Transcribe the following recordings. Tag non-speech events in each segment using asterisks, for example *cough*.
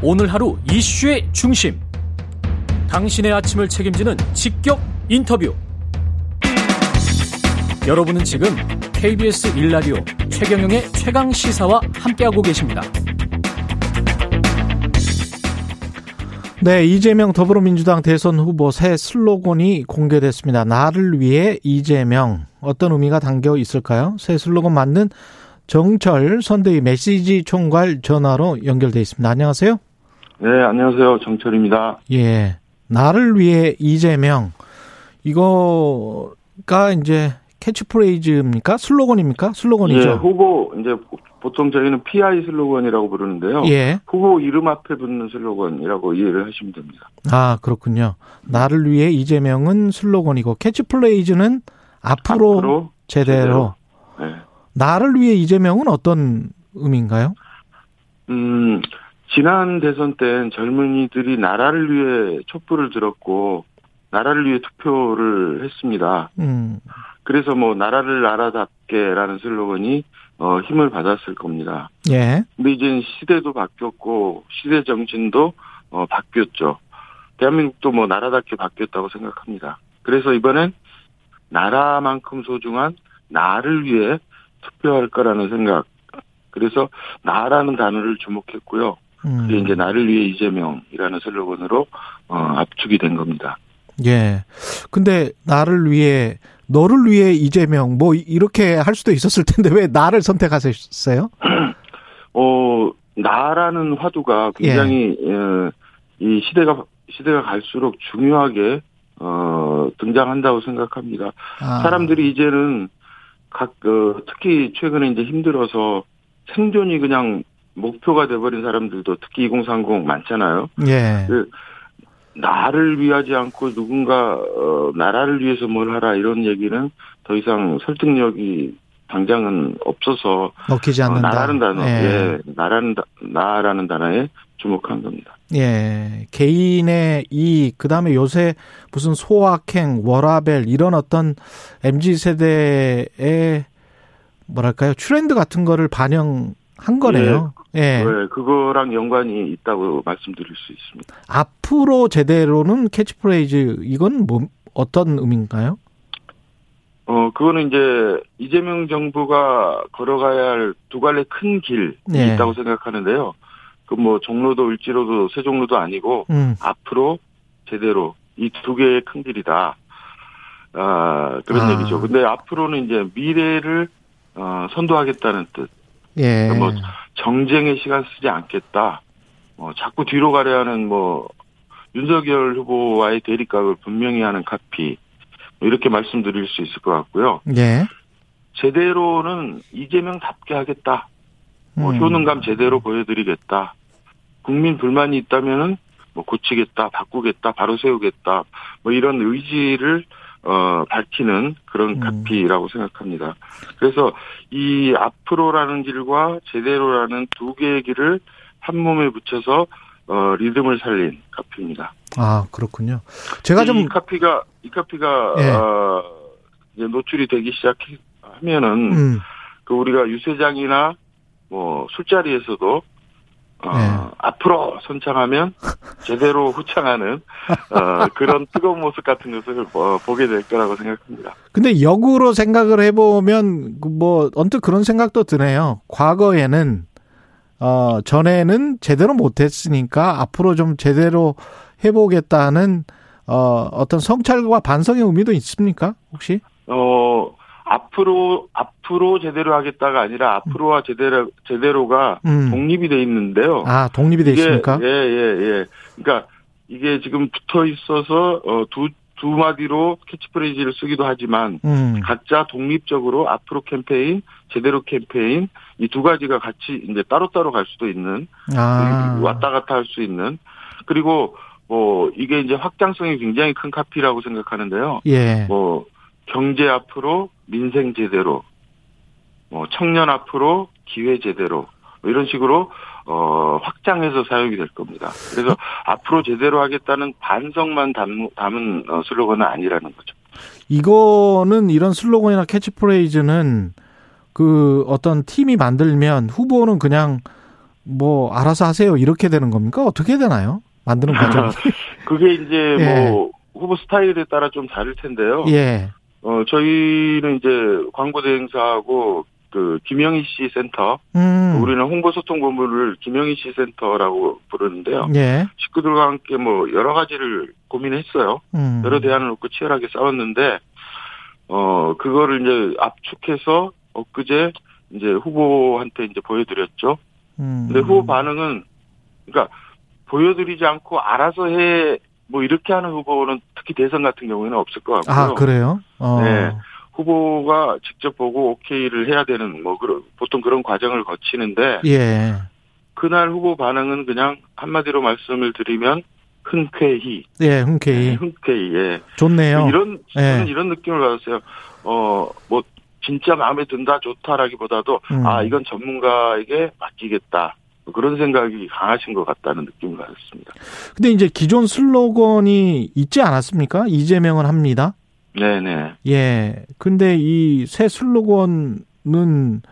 오늘 하루 이슈의 중심. 당신의 아침을 책임지는 직격 인터뷰. 여러분은 지금 KBS 1라디오 최경영의 최강 시사와 함께하고 계십니다. 네, 이재명 더불어민주당 대선 후보 새 슬로건이 공개됐습니다. 나를 위해 이재명. 어떤 의미가 담겨 있을까요? 새 슬로건 맞는 정철 선대위 메시지 총괄 전화로 연결돼 있습니다. 안녕하세요. 네, 안녕하세요. 정철입니다. 예. 나를 위해 이재명. 이거가 이제 캐치프레이즈입니까? 슬로건입니까? 슬로건이죠. 예, 후보 이제 보통 저희는 PI 슬로건이라고 부르는데요. 예. 후보 이름 앞에 붙는 슬로건이라고 이해를 하시면 됩니다. 아, 그렇군요. 나를 위해 이재명은 슬로건이고 캐치프레이즈는 앞으로, 앞으로 제대로. 제대로. 네. 나를 위해 이재명은 어떤 의미인가요? 음, 지난 대선 때는 젊은이들이 나라를 위해 촛불을 들었고 나라를 위해 투표를 했습니다. 음. 그래서 뭐 나라를 나라답게라는 슬로건이 어, 힘을 받았을 겁니다. 예. 근데 이제 시대도 바뀌었고 시대 정신도 어, 바뀌었죠. 대한민국도 뭐 나라답게 바뀌었다고 생각합니다. 그래서 이번엔 나라만큼 소중한 나를 위해 투표할 거라는 생각. 그래서 나라는 단어를 주목했고요. 음. 그게 이제 나를 위해 이재명이라는 슬로건으로 어, 압축이 된 겁니다. 예. 근데 나를 위해 너를 위해 이재명 뭐 이렇게 할 수도 있었을 텐데 왜 나를 선택하셨어요? *clears throat* 어 나라는 화두가 굉장히 예. 어, 이 시대가 시대가 갈수록 중요하게 어 등장한다고 생각합니다. 아. 사람들이 이제는 각 어, 특히 최근에 이제 힘들어서 생존이 그냥 목표가 돼버린 사람들도 특히 2030 많잖아요. 예. 그 나를 위하지 않고 누군가 어, 나라를 위해서 뭘 하라 이런 얘기는 더 이상 설득력이 당장은 없어서 먹히지 어, 않는다. 나라는 단어, 예. 예, 나라는 다- 나라는 단어에 주목한 겁니다. 예. 개인의 이 그다음에 요새 무슨 소확행, 워라밸 이런 어떤 MZ 세대의 뭐랄까요? 트렌드 같은 거를 반영 한 거네요. 예. 네, 그거랑 연관이 있다고 말씀드릴 수 있습니다. 앞으로 제대로는 캐치프레이즈 이건 뭐 어떤 의미인가요? 어, 그거는 이제 이재명 정부가 걸어가야 할 두 갈래 큰 길이 네. 있다고 생각하는데요. 그 뭐 종로도 을지로도 세종로도 아니고 음. 앞으로 제대로 이 두 개의 큰 길이다. 아, 그런 아. 얘기죠. 근데 앞으로는 이제 미래를 어, 선도하겠다는 뜻. 예. 뭐 정쟁의 시간 쓰지 않겠다. 뭐 자꾸 뒤로 가려 하는 뭐 윤석열 후보와의 대립각을 분명히 하는 카피. 뭐 이렇게 말씀드릴 수 있을 것 같고요. 예. 제대로는 이재명답게 하겠다. 뭐 음. 효능감 제대로 보여드리겠다. 국민 불만이 있다면은 뭐 고치겠다, 바꾸겠다, 바로 세우겠다. 뭐 이런 의지를 어 밝히는 그런 음. 카피라고 생각합니다. 그래서 이 앞으로라는 길과 제대로라는 두 개의 길을 한 몸에 붙여서 어 리듬을 살린 카피입니다. 아, 그렇군요. 제가 좀 이 카피가 이 카피가 예. 어 이제 노출이 되기 시작하면은 음. 그 우리가 유세장이나 뭐 술자리에서도 어, 네. 앞으로 선창하면 제대로 후창하는 어, 그런 뜨거운 모습 같은 것을 어, 보게 될 거라고 생각합니다. 근데 역으로 생각을 해보면 그뭐 언뜻 그런 생각도 드네요. 과거에는 어 전에는 제대로 못했으니까 앞으로 좀 제대로 해보겠다는 어 어떤 성찰과 반성의 의미도 있습니까? 혹시? 어 앞으로 앞으로 제대로 하겠다가 아니라 앞으로와 제대로 제대로가 음. 독립이 돼 있는데요. 아 독립이 돼 있습니까? 예, 예, 예. 그러니까 이게 지금 붙어 있어서 어, 두, 두 마디로 캐치프레이즈를 쓰기도 하지만 음. 각자 독립적으로 앞으로 캠페인, 제대로 캠페인 이 두 가지가 같이 이제 따로따로 갈 수도 있는 아. 왔다 갔다 할 수 있는 그리고 뭐 이게 이제 확장성이 굉장히 큰 카피라고 생각하는데요. 예. 뭐 경제 앞으로 민생 제대로 뭐 청년 앞으로 기회 제대로 뭐 이런 식으로 어 확장해서 사용이 될 겁니다. 그래서 앞으로 제대로 하겠다는 반성만 담, 담은 어, 슬로건은 아니라는 거죠. 이거는 이런 슬로건이나 캐치프레이즈는 그 어떤 팀이 만들면 후보는 그냥 뭐 알아서 하세요 이렇게 되는 겁니까? 어떻게 되나요? 만드는 과정. *laughs* 그게 이제 예. 뭐 후보 스타일에 따라 좀 다를 텐데요. 예. 어 저희는 이제 광고 대행사하고 그 김영희 씨 센터, 음. 우리는 홍보 소통 본부를 김영희 씨 센터라고 부르는데요. 예. 식구들과 함께 뭐 여러 가지를 고민했어요. 음. 여러 대안을 놓고 치열하게 싸웠는데 어 그거를 이제 압축해서 엊그제 이제 후보한테 이제 보여드렸죠. 음. 근데 후보 반응은 그러니까 보여드리지 않고 알아서 해 뭐 이렇게 하는 후보는 특히 대선 같은 경우에는 없을 것 같고요. 아 그래요? 어. 네. 후보가 직접 보고 오케이를 해야 되는 뭐 그런 보통 그런 과정을 거치는데 예. 그날 후보 반응은 그냥 한마디로 말씀을 드리면 흔쾌히, 예. 네, 흔쾌히 흔쾌히. 예. 좋네요. 이런 예. 저는 이런 느낌을 받았어요. 어뭐 진짜 마음에 든다 좋다라기보다도 음. 아 이건 전문가에게 맡기겠다 뭐 그런 생각이 강하신 것 같다는 느낌을 받았습니다. 근데 이제 기존 슬로건이 있지 않았습니까? 이재명은 합니다. 네네. 예. 근데 이 새 슬로건은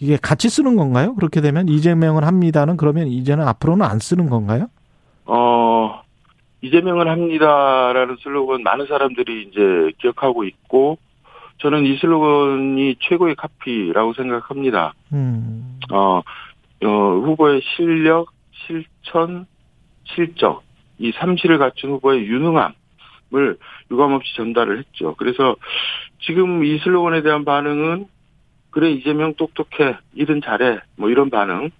이게 같이 쓰는 건가요? 그렇게 되면 이재명은 합니다는 그러면 이제는 앞으로는 안 쓰는 건가요? 어 이재명은 합니다라는 슬로건 많은 사람들이 이제 기억하고 있고 저는 이 슬로건이 최고의 카피라고 생각합니다. 음. 어, 어, 후보의 실력, 실천, 실적, 이 삼시를 갖춘 후보의 유능함을 유감없이 전달을 했죠. 그래서 지금 이 슬로건에 대한 반응은 그래 이재명 똑똑해, 일은 잘해, 뭐 이런 반응.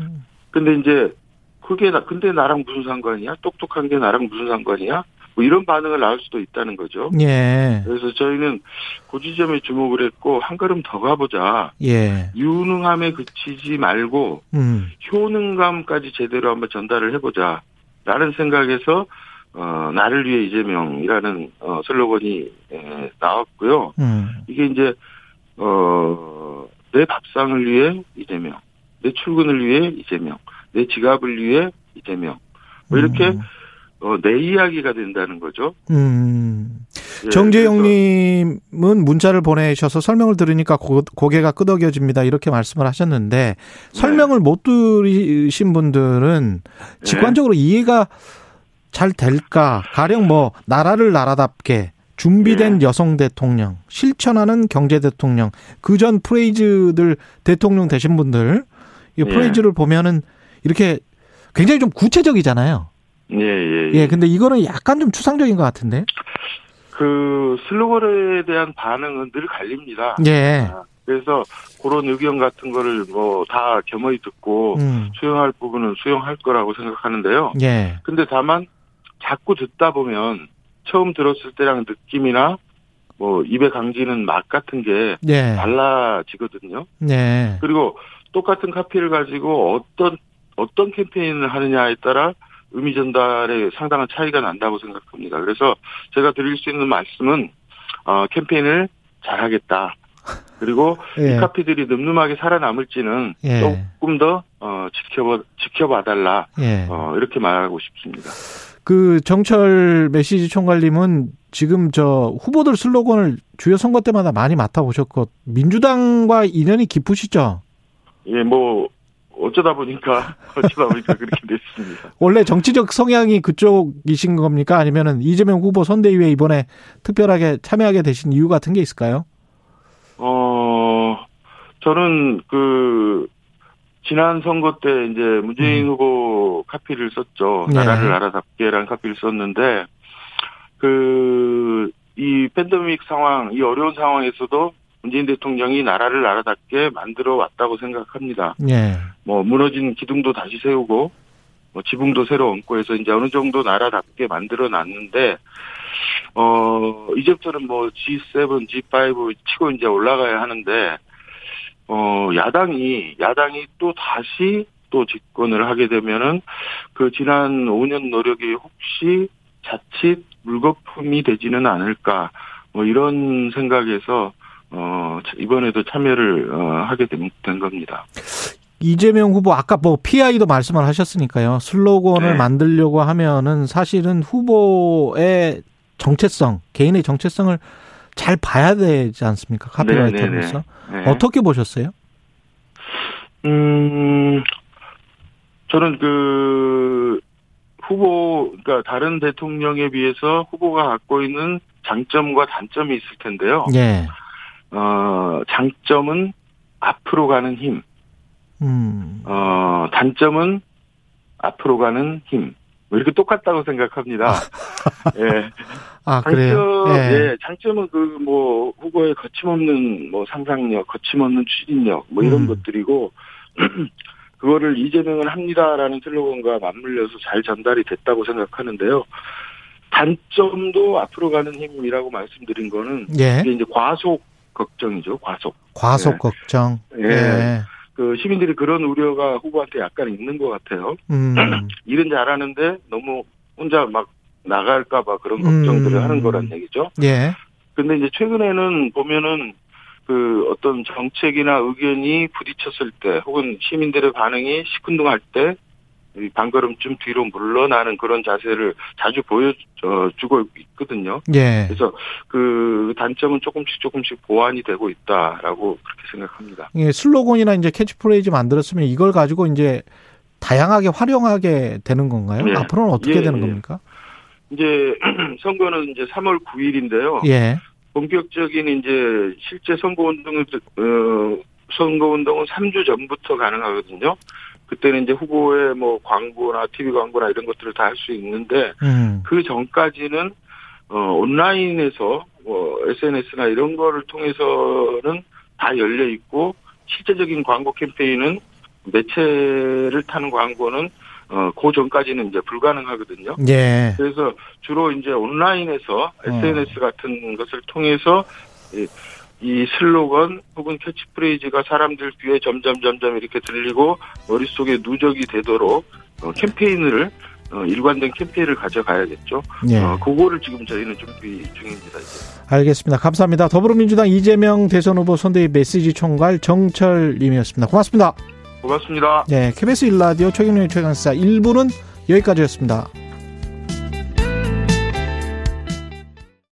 음. 근데 이제 그게 나 근데 나랑 무슨 상관이야? 똑똑한 게 나랑 무슨 상관이야? 뭐 이런 반응을 낳을 수도 있다는 거죠. 예. 그래서 저희는 그 지점에 주목을 했고 한 걸음 더 가보자. 예. 유능함에 그치지 말고 음. 효능감까지 제대로 한번 전달을 해보자. 라는 생각에서, 어, 나를 위해 이재명이라는, 어, 슬로건이, 에, 나왔고요. 음. 이게 이제, 어, 내 밥상을 위해 이재명, 내 출근을 위해 이재명, 내 지갑을 위해 이재명. 뭐 이렇게, 음. 어, 내 이야기가 된다는 거죠. 음. 예, 정재영님은 문자를 보내셔서 설명을 들으니까 고, 고개가 끄덕여집니다. 이렇게 말씀을 하셨는데 설명을 못 들으신 분들은 직관적으로 이해가 잘 될까? 가령 뭐 나라를 나라답게 준비된 네. 여성 대통령, 실천하는 경제 대통령, 그 전 프레이즈들 대통령 되신 분들 이 네. 프레이즈를 보면은 이렇게 굉장히 좀 구체적이잖아요. 예, 예, 예, 근데 이거는 약간 좀 추상적인 것 같은데. 그 슬로건에 대한 반응은 늘 갈립니다. 예. 아, 그래서 그런 의견 같은 거를 뭐 다 겸허히 듣고 음. 수용할 부분은 수용할 거라고 생각하는데요. 예. 근데 다만 자꾸 듣다 보면 처음 들었을 때랑 느낌이나 뭐 입에 강지는 맛 같은 게 예. 달라지거든요. 네. 그리고 똑같은 카피를 가지고 어떤 어떤 캠페인을 하느냐에 따라 의미 전달에 상당한 차이가 난다고 생각합니다. 그래서 제가 드릴 수 있는 말씀은 어, 캠페인을 잘하겠다. 그리고 *laughs* 예. 이 카피들이 늠름하게 살아남을지는 예. 조금 더 어, 지켜봐 지켜봐 달라. 예. 어, 이렇게 말하고 싶습니다. 그 정철 메시지 총괄님은 지금 저 후보들 슬로건을 주요 선거 때마다 많이 맡아보셨고 민주당과 인연이 깊으시죠? 예, 뭐 어쩌다 보니까 *laughs* 어쩌다 보니까 그렇게 됐습니다. 원래 정치적 성향이 그쪽이신 겁니까? 아니면은 이재명 후보 선대위에 이번에 특별하게 참여하게 되신 이유 같은 게 있을까요? 어, 저는 그, 지난 선거 때 이제 문재인 음. 후보 카피를 썼죠. 네. 나라를 나라답게라는 카피를 썼는데, 그, 이 팬데믹 상황, 이 어려운 상황에서도 문재인 대통령이 나라를 나라답게 만들어 왔다고 생각합니다. 예. 뭐, 무너진 기둥도 다시 세우고, 뭐, 지붕도 새로 얹고 해서 이제 어느 정도 나라답게 만들어 놨는데, 어, 이제부터는 뭐 G7, G5 치고 이제 올라가야 하는데, 어, 야당이, 야당이 또 다시 또 집권을 하게 되면은 그 지난 5년 노력이 혹시 자칫 물거품이 되지는 않을까, 뭐 이런 생각에서 어, 이번에도 참여를 어, 하게 된, 된 겁니다. 이재명 후보 아까 뭐 PI도 말씀을 하셨으니까요. 슬로건을 네. 만들려고 하면은 사실은 후보의 정체성, 개인의 정체성을 잘 봐야 되지 않습니까? 카피라이터로서. 네. 어떻게 보셨어요? 음, 저는 그 후보 그러니까 다른 대통령에 비해서 후보가 갖고 있는 장점과 단점이 있을 텐데요. 예. 어, 장점은 앞으로 가는 힘. 음. 어, 단점은 앞으로 가는 힘. 뭐 이렇게 똑같다고 생각합니다. *laughs* 예. 아, 장점, 그래요? 예. 장점은 그 뭐 후보의 거침없는 뭐 상상력, 거침없는 추진력 뭐 이런 음. 것들이고 *clears throat* 그거를 이재명은 합니다라는 슬로건과 맞물려서 잘 전달이 됐다고 생각하는데요. 단점도 앞으로 가는 힘이라고 말씀드린 거는 예. 이게 이제 과속 걱정이죠. 과속. 과속 예. 걱정. 예. 예. 그 시민들이 그런 우려가 후보한테 약간 있는 것 같아요. 음. *clears throat* 일은 잘하는데 너무 혼자 막 나갈까봐 그런 걱정들을 음. 하는 거란 얘기죠. 예. 근데 이제 최근에는 보면은 그 어떤 정책이나 의견이 부딪혔을 때 혹은 시민들의 반응이 시큰둥할 때이 반걸음쯤 뒤로 물러나는 그런 자세를 자주 보여주고 있거든요. 예. 그래서 그 단점은 조금씩 조금씩 보완이 되고 있다라고 그렇게 생각합니다. 예, 슬로건이나 이제 캐치프레이즈 만들었으면 이걸 가지고 이제 다양하게 활용하게 되는 건가요? 예. 앞으로는 어떻게 예, 되는 예. 겁니까? 이제 *clears throat* 선거는 이제 3월 9일인데요. 예. 본격적인 이제 실제 선거 운동을 어 선거 운동은 3주 전부터 가능하거든요. 그때는 이제 후보의 뭐 광고나 TV 광고나 이런 것들을 다 할 수 있는데 음. 그 전까지는 어 온라인에서 뭐 SNS나 이런 거를 통해서는 다 열려 있고 실제적인 광고 캠페인은 매체를 타는 광고는 어그 전까지는 이제 불가능하거든요. 예. 그래서 주로 이제 온라인에서 SNS 같은 것을 통해서 이, 이 슬로건 혹은 캐치프레이즈가 사람들 귀에 점점 점점 이렇게 들리고 머릿속에 누적이 되도록 어, 캠페인을 어, 일관된 캠페인을 가져가야겠죠. 예. 어, 그거를 지금 저희는 준비 중입니다. 이제. 알겠습니다. 감사합니다. 더불어민주당 이재명 대선 후보 선대위 메시지 총괄 정철님이었습니다. 고맙습니다. 고맙습니다. 네, KBS 일라디오 최경련의 최강사 1부는 여기까지였습니다.